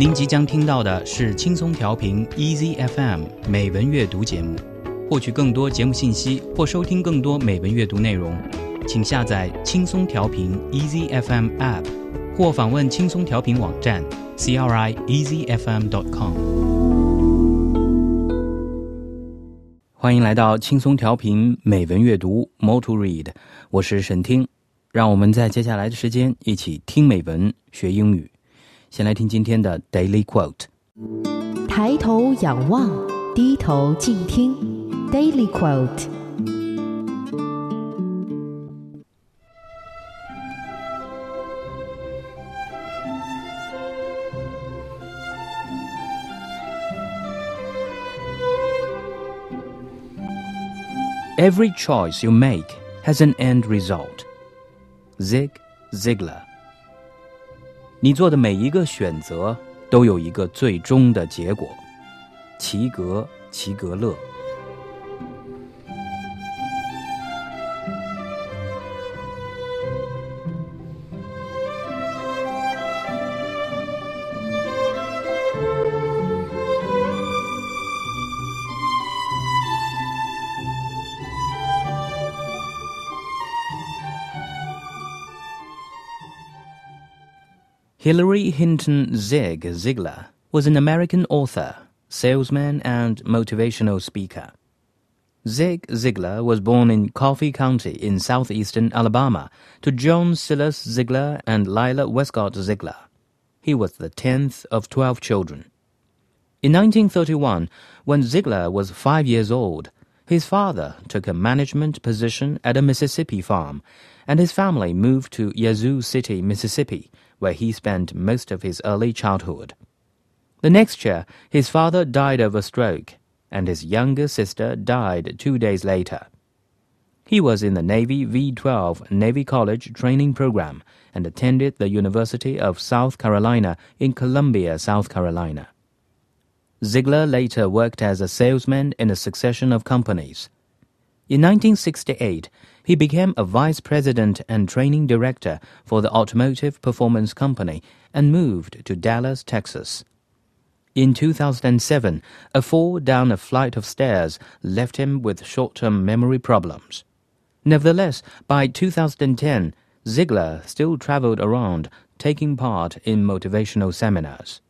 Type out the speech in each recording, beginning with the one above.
您即将听到的是轻松调频 Easy FM 美文阅读节目。获取更多节目信息或收听更多美文阅读内容，请下载轻松调频 Easy FM App，或访问轻松调频网站 crieasyfm.com。欢迎来到轻松调频美文阅读 Moto read 我是沈听。让我们在接下来的时间一起听美文学英语。先来听今天的 Daily Quote：抬头仰望，低头静听。Daily Quote Every choice you make has an end result. Zig Ziglar。 你做的每一个选择都有一个最终的结果。齐格齐格勒。Hilary Hinton Zig Ziglar was an American author, salesman, and motivational speaker. Zig Ziglar was born in Coffee County in southeastern Alabama to John Silas Ziglar and Lila Westcott Ziglar. He was the tenth of twelve children. In 1931, when Ziglar was five years old, his father took a management position at a Mississippi farm, and his family moved to Yazoo City, Mississippi, where he spent most of his early childhood. The next year, his father died of a stroke, and his younger sister died two days later. He was in the Navy V 12 Navy College training program and attended the University of South Carolina in Columbia, South Carolina. Ziglar later worked as a salesman in a succession of companies. In 1968, he became a vice president and training director for the Automotive Performance Company and moved to Dallas, Texas. In 2007, a fall down a flight of stairs left him with short term memory problems. Nevertheless, by 2010, Ziglar still traveled around, taking part in motivational seminars.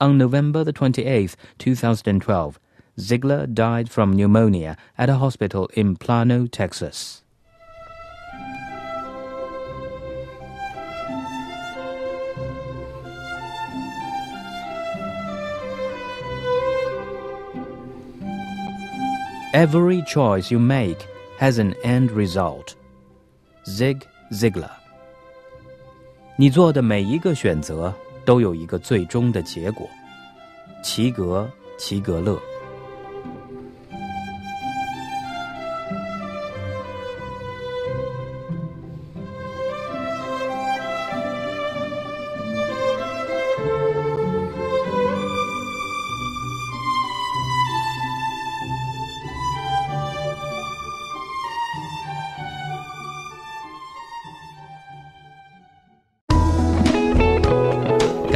On November the 28th, 2012, Ziglar died from pneumonia at a hospital in Plano, Texas. Every choice you make has an end result. Zig Ziglar。你做的每一个选择都有一个最终的结果。齐格·齐格勒。